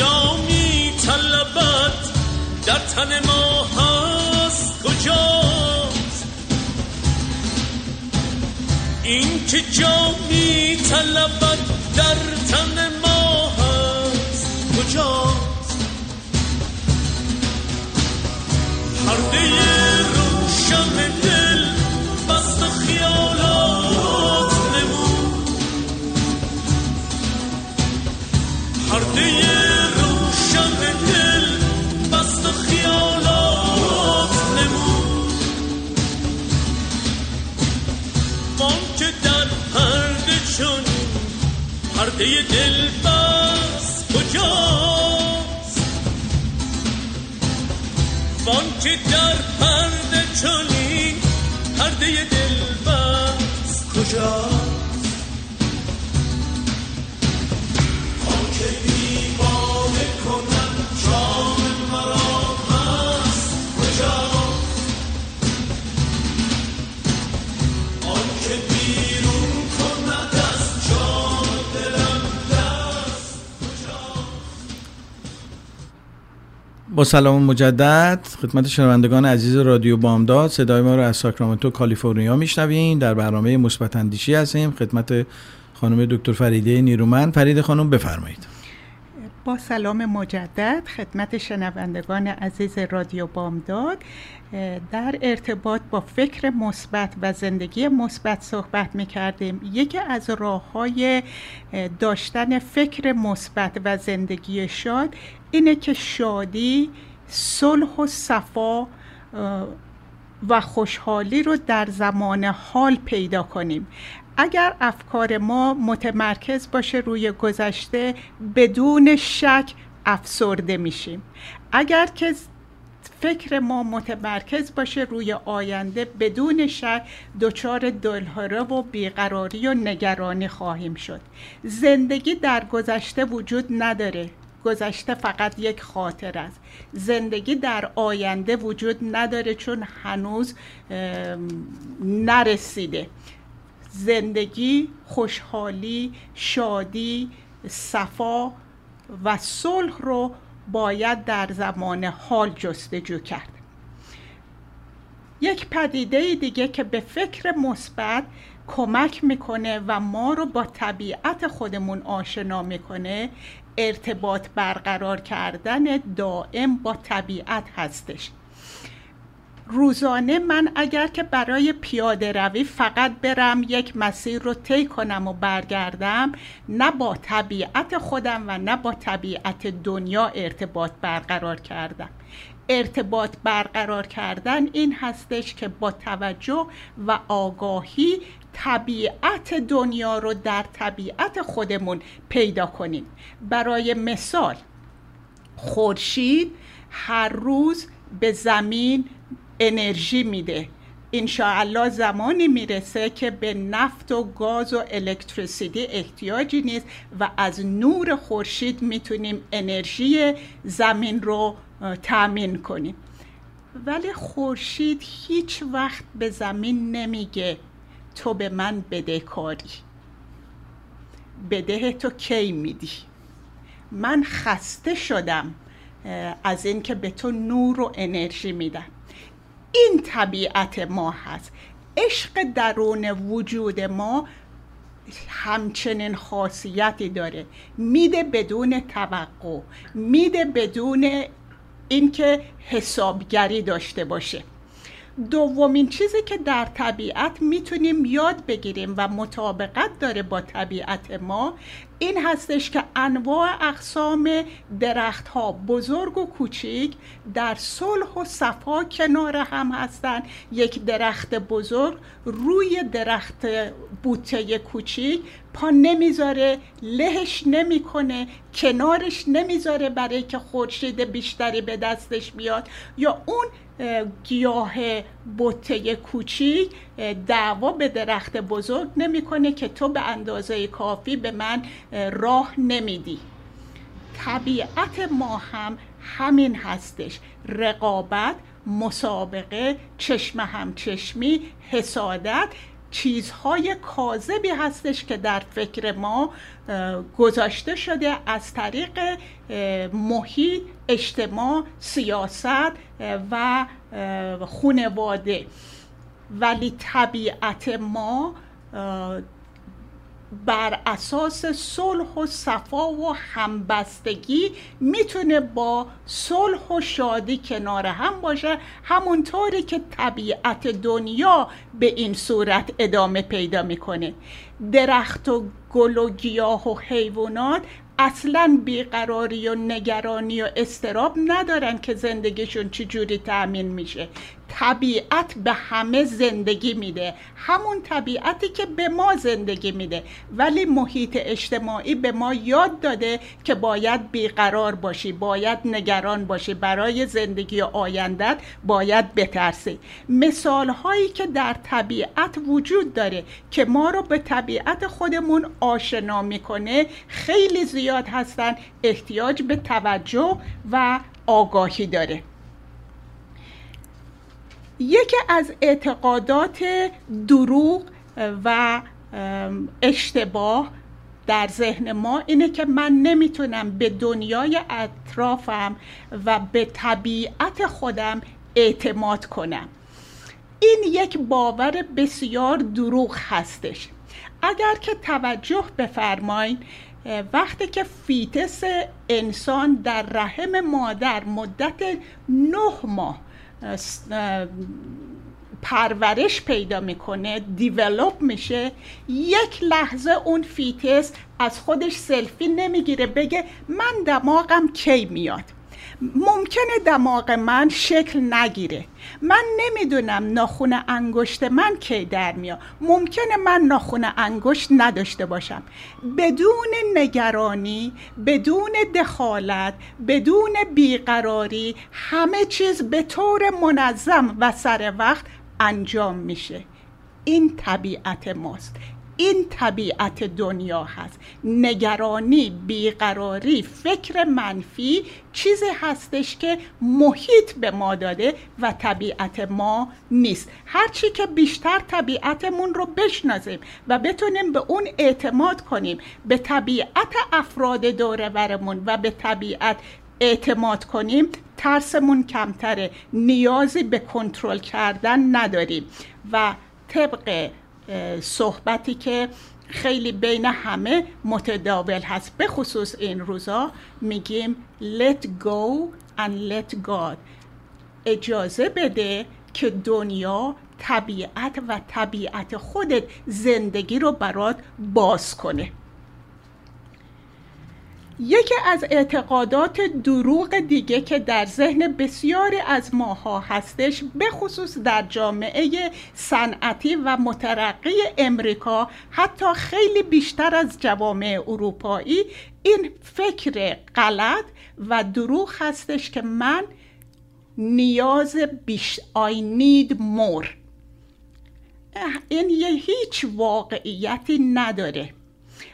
کجا می طلبت در تن ما هست کجاست؟ این که جا می طلبت در تن ما هست کجاست؟ پرده پرده دل بس سلام مجدد خدمت شنوندگان عزیز رادیو بامداد صدای ما رو از ساکرامنتو کالیفرنیا میشنوین. در برنامه مثبت اندیشی هستیم خدمت خانم دکتر فریده نیرومن فرید خانم بفرمایید. با سلام مجدد خدمت شنوندگان عزیز رادیو بامداد در ارتباط با فکر مثبت و زندگی مثبت صحبت می کردیم یکی از راه های داشتن فکر مثبت و زندگی شاد اینه که شادی صلح و صفا و خوشحالی رو در زمان حال پیدا کنیم. اگر افکار ما متمرکز باشه روی گذشته بدون شک افسرده میشیم. اگر که فکر ما متمرکز باشه روی آینده بدون شک دچار دلهره و بیقراری و نگرانی خواهیم شد. زندگی در گذشته وجود نداره. گذشته فقط یک خاطر است. زندگی در آینده وجود نداره چون هنوز نرسیده. زندگی خوشحالی شادی صفا و صلح رو باید در زمان حال جستجو کرد. یک پدیده دیگه که به فکر مثبت کمک می‌کنه و ما رو با طبیعت خودمون آشنا می‌کنه ارتباط برقرار کردن دائم با طبیعت هستش. روزانه من اگر که برای پیاده روی فقط برم یک مسیر رو طی کنم و برگردم نه با طبیعت خودم و نه با طبیعت دنیا ارتباط برقرار کردم. ارتباط برقرار کردن این هستش که با توجه و آگاهی طبیعت دنیا رو در طبیعت خودمون پیدا کنیم. برای مثال خورشید هر روز به زمین انرژی میده. انشاءالله زمانی می‌رسه که به نفت و گاز و الکتریسیتی احتیاجی نیست و از نور خورشید می‌تونیم انرژی زمین رو تأمین کنیم. ولی خورشید هیچ وقت به زمین نمیگه تو به من بده کاری. بده تو کی میدی؟ من خسته شدم از اینکه به تو نور و انرژی میدم. این طبیعت ما هست. عشق درون وجود ما همچنین خاصیتی داره. میده بدون توقع. میده بدون اینکه حسابگری داشته باشه. دومین چیزی که در طبیعت می‌تونیم یاد بگیریم و مطابقت داره با طبیعت ما این هستش که انواع اقسام درخت ها بزرگ و کوچیک در صلح و صفا کنار هم هستند یک درخت بزرگ روی درخت بوته کوچیک پا نمی‌ذاره لهش نمی‌کنه کنارش نمی‌ذاره برای که خورشید بیشتری به دستش بیاد. یا اون گیاه بوته کوچیک دعوا به درخت بزرگ نمی‌کنه که تو به اندازه کافی به من راه نمیدی. طبیعت ما هم همین هستش. رقابت مسابقه چشم همچشمی حسادت چیزهای کاذبی هستش که در فکر ما گذاشته شده از طریق محیط اجتماع سیاست و خونواده ولی طبیعت ما بر اساس صلح و صفا و همبستگی می‌تونه با صلح و شادی کنار هم باشه همونطوری که طبیعت دنیا به این صورت ادامه پیدا می‌کنه. درخت و گل و گیاه و حیوانات اصلا بیقراری و نگرانی و استراب ندارن که زندگیشون چجوری تأمین میشه. طبیعت به همه زندگی میده. همون طبیعتی که به ما زندگی میده. ولی محیط اجتماعی به ما یاد داده که باید بیقرار باشی باید نگران باشی. برای زندگی آیندت باید بترسی. مثال هایی که در طبیعت وجود داره که ما رو به طبیعت خودمون آشنا می‌کنه خیلی زیاد هستن. احتیاج به توجه و آگاهی داره. یکی از اعتقادات دروغ و اشتباه در ذهن ما اینه که من نمی‌تونم به دنیای اطرافم و به طبیعت خودم اعتماد کنم. این یک باور بسیار دروغ هستش. اگر که توجه بفرمایید وقتی که fetus انسان در رحم مادر مدت نه ماه پرورش پیدا می‌کنه develop میشه. یک لحظه اون fetus از خودش سلفی نمی‌گیره بگه من دماغم کی میاد. ممکنه دماغ من شکل نگیره. من نمی‌دونم ناخون انگشت من کی در میاد. ممکنه من ناخون انگشت نداشته باشم. بدون نگرانی بدون دخالت بدون بیقراری همه چیز به طور منظم و سر وقت انجام میشه. این طبیعت ماست. این طبیعت دنیا هست. نگرانی بیقراری فکر منفی چیزی هستش که محیط به ما داده و طبیعت ما نیست. هرچی که بیشتر طبیعتمون رو بشناسیم و بتونیم به اون اعتماد کنیم به طبیعت افراد دوره برمون و به طبیعت اعتماد کنیم ترسمون کمتره. نیازی به کنترل کردن نداریم. و طبق صحبتی که خیلی بین همه متداول هست. به خصوص این روزا میگیم let go and let God. اجازه بده که دنیا طبیعت و طبیعت خودت زندگی رو برات باز کنه. یکی از اعتقادات دروغ دیگه که در ذهن بسیاری از ماها هستش به خصوص در جامعه صنعتی و مترقی امریکا حتی خیلی بیشتر از جوامع اروپایی این فکر غلط و دروغ هستش که من نیاز بیش I need more. این یه هیچ واقعیتی نداره.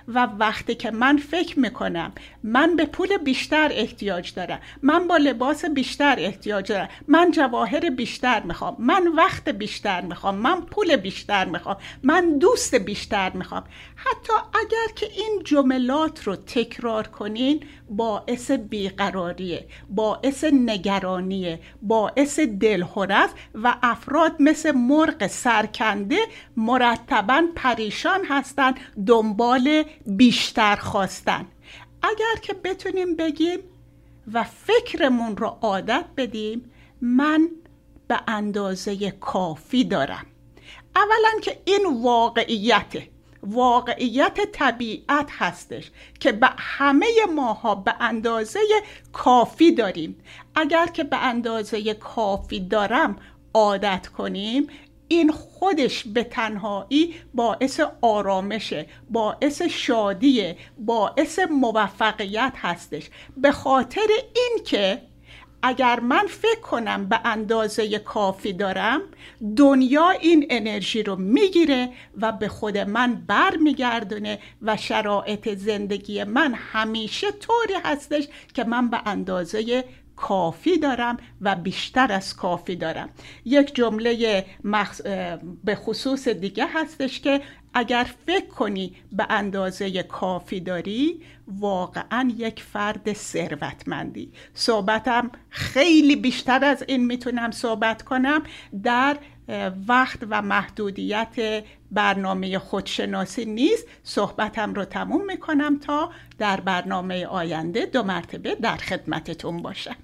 و وقتی که من فکر می‌کنم من به پول بیشتر احتیاج دارم من با لباس بیشتر احتیاج دارم من جواهر بیشتر می‌خوام من وقت بیشتر می‌خوام من پول بیشتر می‌خوام من دوست بیشتر می‌خوام. حتی اگر که این جملات رو تکرار کنین باعث بیقراریه باعث نگرانیه باعث دلهوره و افراد مثل مرغ سرکنده مرتبا پریشان هستند دنبال بیشتر خواستن. اگر که بتونیم بگیم و فکرمون رو عادت بدیم من به اندازه کافی دارم. اولا که این واقعیته واقعیت طبیعت هستش که به همه ماها به اندازه کافی داریم. اگر که به اندازه کافی دارم عادت کنیم این خودش به تنهایی باعث آرامشه باعث شادیه باعث موفقیت هستش. به خاطر اینکه اگر من فکر کنم به اندازه کافی دارم دنیا این انرژی رو می‌گیره و به خود من بر میگردونه و شرایط زندگی من همیشه طوری هستش که من به اندازه کافی دارم و بیشتر از کافی دارم. یک جمله به خصوص دیگه هستش که اگر فکر کنی به اندازه کافی داری واقعا یک فرد ثروتمندی. صحبتم خیلی بیشتر از این می‌تونم صحبت کنم در وقت و محدودیت برنامه خودشناسی نیست. صحبتم رو تموم می‌کنم تا در برنامه آینده دو مرتبه در خدمتتون باشم.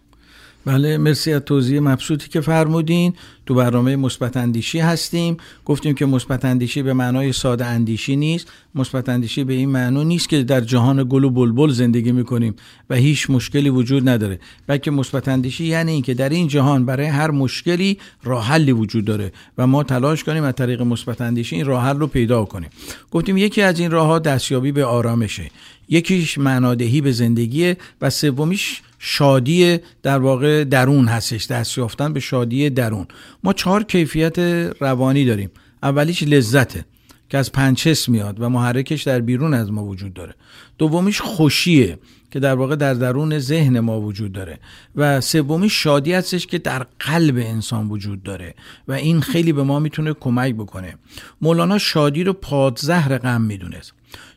بله مرسی از توضیح مبسوطی که فرمودین. تو برنامه مثبت اندیشی هستیم. گفتیم که مثبت اندیشی به معنای ساده اندیشی نیست. مثبت اندیشی به این معنی نیست که در جهان گل و بلبل زندگی می‌کنیم و هیچ مشکلی وجود نداره. بلکه مثبت اندیشی یعنی اینکه در این جهان برای هر مشکلی راه حلی وجود داره و ما تلاش کنیم از طریق مثبت اندیشی این راه حل رو پیدا کنیم. گفتیم یکی از این راه ها دستیابی به آرامشه. یکیش معنادهی به زندگی و سومیش شادی در واقع درون هستش دست یافتن به شادی درون. ما چهار کیفیت روانی داریم. اولیش لذته که از پنچس میاد و محرکش در بیرون از ما وجود داره. دومیش خوشیه که در واقع در درون ذهن ما وجود داره. و سومی شادی هستش که در قلب انسان وجود داره و این خیلی به ما می‌تونه کمک بکنه. مولانا شادی رو پادزهر غم می‌دونست.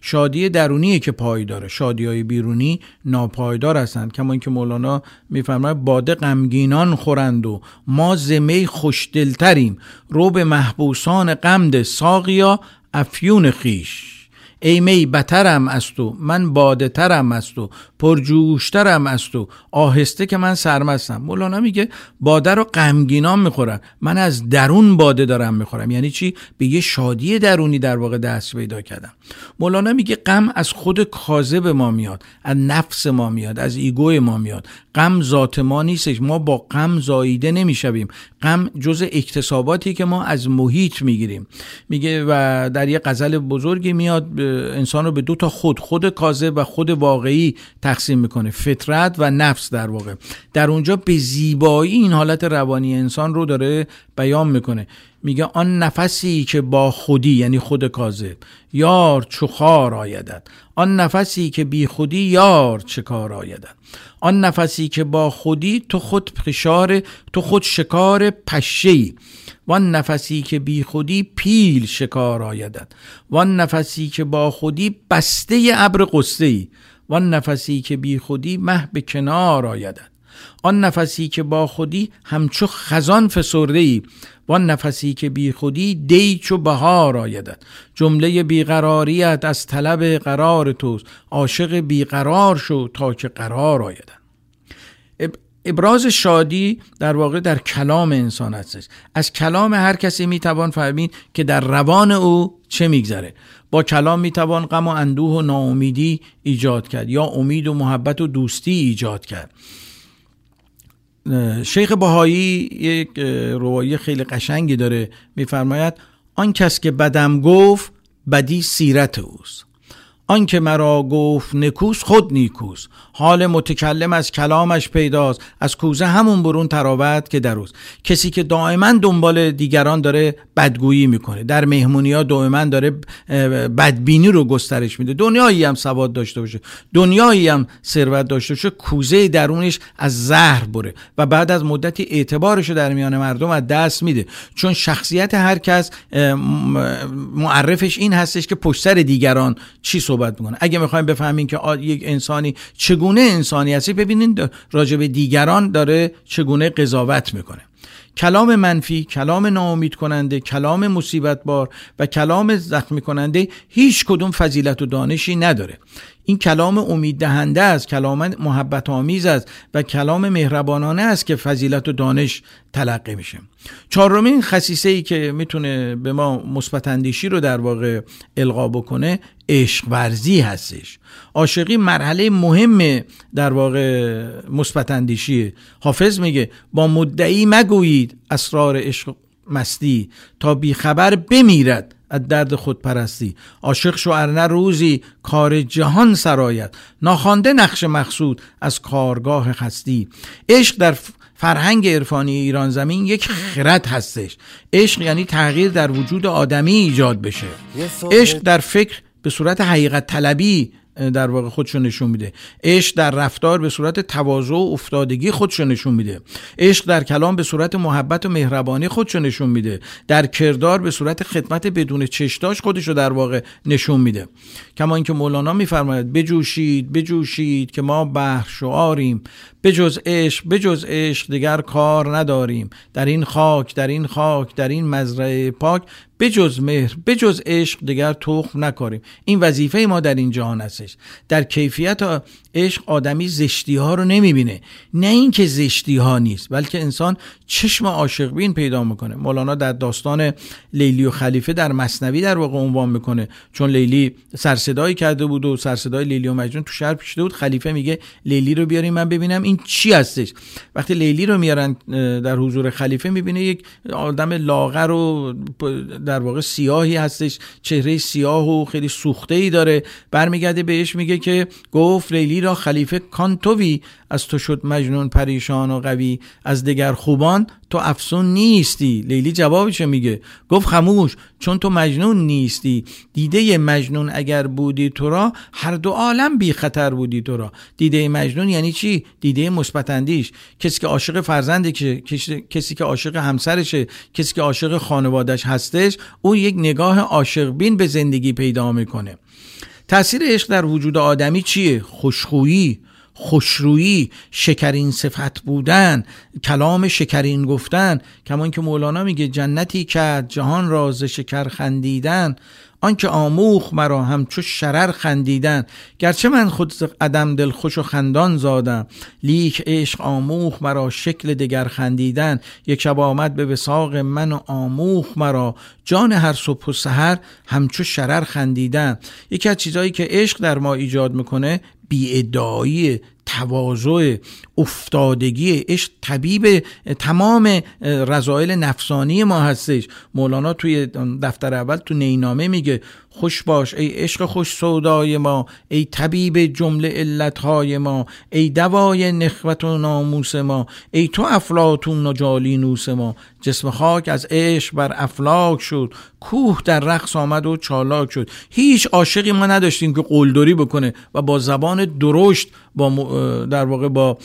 شادی درونی که پایداره شادی های بیرونی ناپایدار هستند. کما اینکه مولانا میفرماید باده غمگینان خورند و ما زمی خوشدلتریم. رو به محبوسان غمد ساقیا افیون خیش. ای می بترم از تو من باده ترم از تو پرجوشترم از تو آهسته که من سرمستم. مولانا میگه باده رو غمگینان می‌خورم من از درون باده دارم می‌خورم. یعنی چی؟ به یه شادی درونی در واقع دست پیدا کردم. مولانا میگه غم از خود کاذب ما میاد از نفس ما میاد از ایگو ما میاد. غم ذات ما نیستش. ما با غم زاییده نمی‌شویم. غم جز اکتساباتی که ما از محیط می‌گیریم. میگه و در یه غزل بزرگی میاد انسان رو به دو تا خود خود کاذب و خود واقعی تقسیم می‌کنه. فطرت و نفس در واقع. در اونجا به زیبایی این حالت روانی انسان رو داره بیان می‌کنه. میگه آن نفسی که با خودی یعنی خود کاذب یار چو خار آیدد آن نفسی که بی خودی یار چه کار آیدد آن نفسی که با خودی تو خود فشار تو خود شکار پشه وان نفسی که بی خودی پیل شکار آیدد وان نفسی که با خودی بسته ابر قصه ای وان نفسی که بی خودی مه به کنار آیدد آن نفسی که با خودی همچو خزان فسرده ای وان نفسی که بی خودی دی چو بهار آیدد جمله بیقراریت از طلب قرار توست. عاشق بیقرار شو تا که قرار آیدد ابراز شادی در واقع در کلام انسان هستش. از کلام هر کسی می‌توان فهمید که در روان او چه میگذره. با کلام می‌توان غم و اندوه و ناامیدی ایجاد کرد یا امید و محبت و دوستی ایجاد کرد. شیخ بهایی یک روایی خیلی قشنگی داره. میفرماید آن کس که بدم گفت بدی سیرت اوست. آنکه مرا گفت نکوس خود نیکوس حال متکلم از کلامش پیداست از کوزه همون برون تراوت که دروست کسی که دائما دنبال دیگران داره بدگویی می‌کنه. در مهمونی ها دائما داره بدبینی رو گسترش میده. دنیایی هم سواد داشته باشه. دنیایی هم ثروت داشته باشه. کوزه درونش از زهر بره و بعد از مدتی اعتبارش در میان مردم از دست میده. چون شخصیت هر کس معرفش این هستش که پشت سر دیگران چی صحبت می‌کنه. اگه می‌خوایم بفهمیم که یک انسانی چگونه انسانی هستی؟ ببینید راجع به دیگران داره چگونه قضاوت می‌کنه. کلام منفی، کلام ناامید کننده، کلام مصیبت بار و کلام زخمی کننده هیچ کدوم فضیلت و دانشی نداره. این کلام امید دهنده است کلام محبت آمیز است و کلام مهربانانه است که فضیلت و دانش تلقی میشه. چهارمین خصیصه ای که می‌تونه به ما مثبت اندیشی رو در واقع القا بکنه عشق ورزی هستش. عاشقی مرحله مهم در واقع مثبت اندیشیه حافظ میگه با مدعی مگویید اسرار عشق مستی تا بیخبر بمیرد. از درد خودپرستی. عاشق شو ارنه روزی کار جهان سرایت ناخوانده نقش مقصود از کارگاه هستی. عشق در فرهنگ عرفانی ایران زمین یک خرد هستش. عشق یعنی تغییر در وجود آدمی ایجاد بشه. عشق در فکر به صورت حقیقت طلبی در واقع خودشو نشون میده. عشق در رفتار به صورت تواضع و افتادگی خودشو نشون میده. عشق در کلام به صورت محبت و مهربانی خودشو نشون میده. در کردار به صورت خدمت بدون چشتاش خودشو در واقع نشون میده. کما اینکه مولانا میفرماید بجوشید بجوشید که ما بحر شعاریم. بجز عشق بجز عشق دیگر کار نداریم. در این خاک در این خاک در این مزرعه پاک بجز مهر بجز عشق دیگر تخم نکاریم. این وظیفه ما در این جهان هستش. در کیفیت عشق آدمی زشتی ها رو نمی‌بینه. نه اینکه زشتی ها نیست بلکه انسان چشم عاشق بین پیدا می‌کنه. مولانا در داستان لیلی و خلیفه در مصنوی در واقع عنوان می‌کنه. چون لیلی سرصدایی کرده بود و سرصدای لیلی و مجنون تو شهر پیشده بود خلیفه میگه لیلی رو بیاریم من ببینم این چی هستش؟ وقتی لیلی رو میارن در حضور خلیفه می‌بینه یک آدم لاغر و در واقع سیاهی هستش. چهره سیاه و خیلی سوخته ای داره. برمیگرده بهش میگه که گفت لیلی را خلیفه کانتوی. از تو شد مجنون پریشان و قوی. از دگر خوبان تو افسون نیستی. لیلی جوابش میگه. گفت خموش چون تو مجنون نیستی. دیده مجنون اگر بودی تو را هر دو عالم بی خطر بودی تو را. دیده مجنون یعنی چی؟ دیده مثبت کسی که عاشق فرزنده که کسی که عاشق همسرشه کسی که عاشق خانوادش هستش او یک نگاه عاشق بین به زندگی پیدا می‌کنه. تاثیر عشق در وجود آدمی چیه؟ خوشخویی. خوشرویی شکرین صفت بودن کلام شکرین گفتن کمان که مولانا میگه جنتی کرد جهان راز شکر خندیدن آنکه آموخ مرا همچو شرر خندیدن. گرچه من خود عدم دل خوش و خندان زادم لیک عشق آموخ مرا شکل دگر خندیدن. یک شب آمد به وساق من و آموخ مرا جان هر صبح و سحر همچو شرر خندیدن. یکی از چیزهایی که عشق در ما ایجاد می‌کنه بیادایی تواضع افتادگی عشق طبیب تمام رضایل نفسانی ما هستش. مولانا توی دفتر اول تو نینامه میگه خوش باش ای عشق خوش سودای ما ای طبیب جمله علتهای ما ای دوای نخوت و ناموس ما ای تو افلاتون و جالینوس ما. جسم خاک از عشق بر افلاک شد کوه در رقص آمد و چالاک شد. هیچ عاشقی ما نداشتیم که قلدری بکنه و با زبان درشت با در واقع با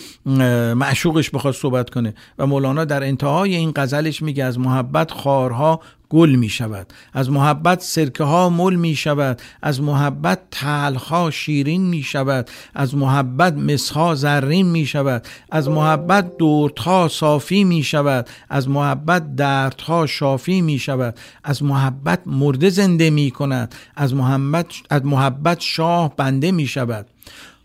معشوقش بخواد صحبت کنه. و مولانا در انتهای این غزلش میگه از محبت خارها گل می شود از محبت سرکه ها مل می شود از محبت تلخ شیرین می شود از محبت مسها زرین می شود از محبت دردها صافی می شود از محبت دردها شافی می شود از محبت مرده زنده می کند از محبت از محبت شاه بنده می شود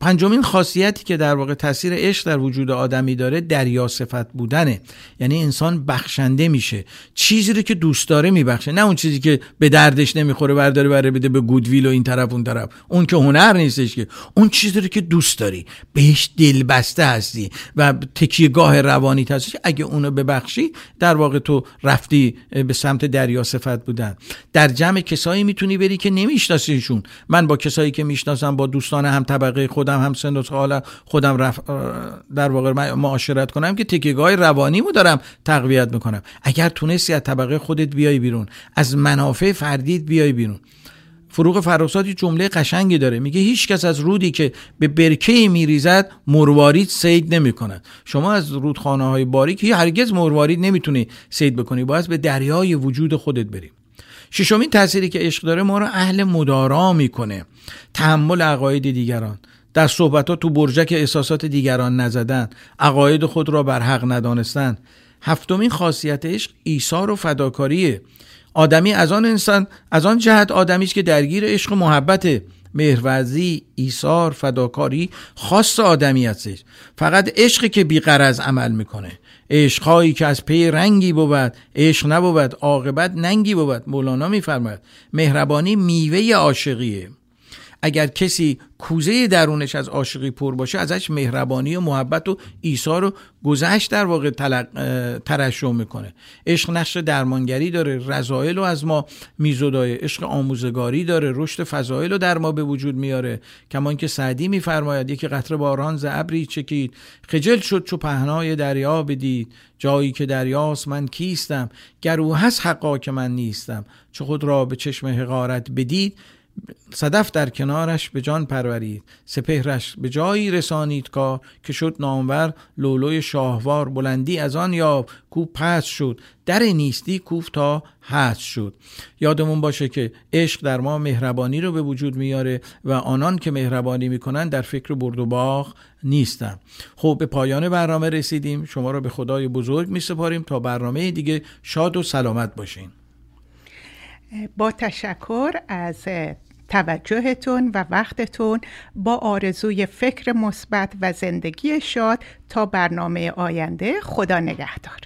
پنجمین خاصیتی که در واقع تاثیر عشق در وجود آدمی داره دریا صفت بودنه. یعنی انسان بخشنده میشه. چیزی رو که دوست داره میبخشه. نه اون چیزی که به دردش نمی‌خوره برداره بره بده به گودویل و این طرف اون طرف. اون که هنر نیستش که. اون چیزی رو که دوست داری. بهش دل بسته هستی و تکیهگاه روانی هستش اگه اونو ببخشی در واقع تو رفتی به سمت دریا صفت بودن. در جمع کسایی می‌تونی بری که نمیشناسیشون. من با کسایی که می‌شناسم با دوستان هم طبقه خود خودم هم سن و سال خودم رف... در واقع معاشرت کنم که تکیگاه روانیمو دارم تقویت می‌کنم. اگر تونستی از طبقه خودت بیای بیرون از منافع فردیت بیای بیرون. فروغ فراسادی جمله قشنگی داره. میگه هیچ کس از رودی که به برکه میریزد مروارید سید نمی کند شما از رودخانه های باریک هرگز مروارید نمی‌تونی سید بکنی. باید به دریای وجود خودت بریم ششمین تأثیری که عشق داره ما رو اهل مدارا می‌کنه. تحمل عقاید دیگران. در صحبت ها تو برجک احساسات دیگران نزدن عقاید خود را بر حق ندانستن. هفتمین خاصیت عشق ایثار و فداکاریه. آدمی از آن انسان از آن جهت آدمی است که درگیر عشق و محبت مهروزی ایثار فداکاری خاص آدمی هستش فقط عشقی که بیقرض عمل می‌کنه. عشقهایی که از پی رنگی بود عشق نبود عاقبت ننگی بود مولانا میفرماید. مهربانی میوه عاشقیه. اگر کسی کوزه درونش از عاشقی پر باشه ازش مهربانی و محبت و ایثار و گذشت در واقع ترشح می‌کنه. عشق نقش درمانگری داره رضایل رو از ما میزدای عشق آموزگاری داره رشد فضایل رو در ما به وجود میاره. کمان که سعدی میفرماید یکی قطره باران ز ابری چکید. خجل شد چو پهنای دریا بدید. جایی که دریاست من کیستم؟ گر او هست حقا که من نیستم. چو خود را به چشم حقارت بدید صدف در کنارش به جان پرورید. سپهرش به جایی رسانید کا که شد نامور لولوی شاهوار بلندی از آن یاب کو پس شد. در نیستی کوف تا هست شد. یادمون باشه که عشق در ما مهربانی رو به وجود میاره و آنان که مهربانی می‌کنن در فکر برد و باغ نیستن. خب به پایان برنامه رسیدیم. شما رو به خدای بزرگ میسپاریم تا برنامه دیگه شاد و سلامت باشین. با تشکر از توجهتون و وقتتون با آرزوی فکر مثبت و زندگی شاد تا برنامه آینده خدا نگهدار.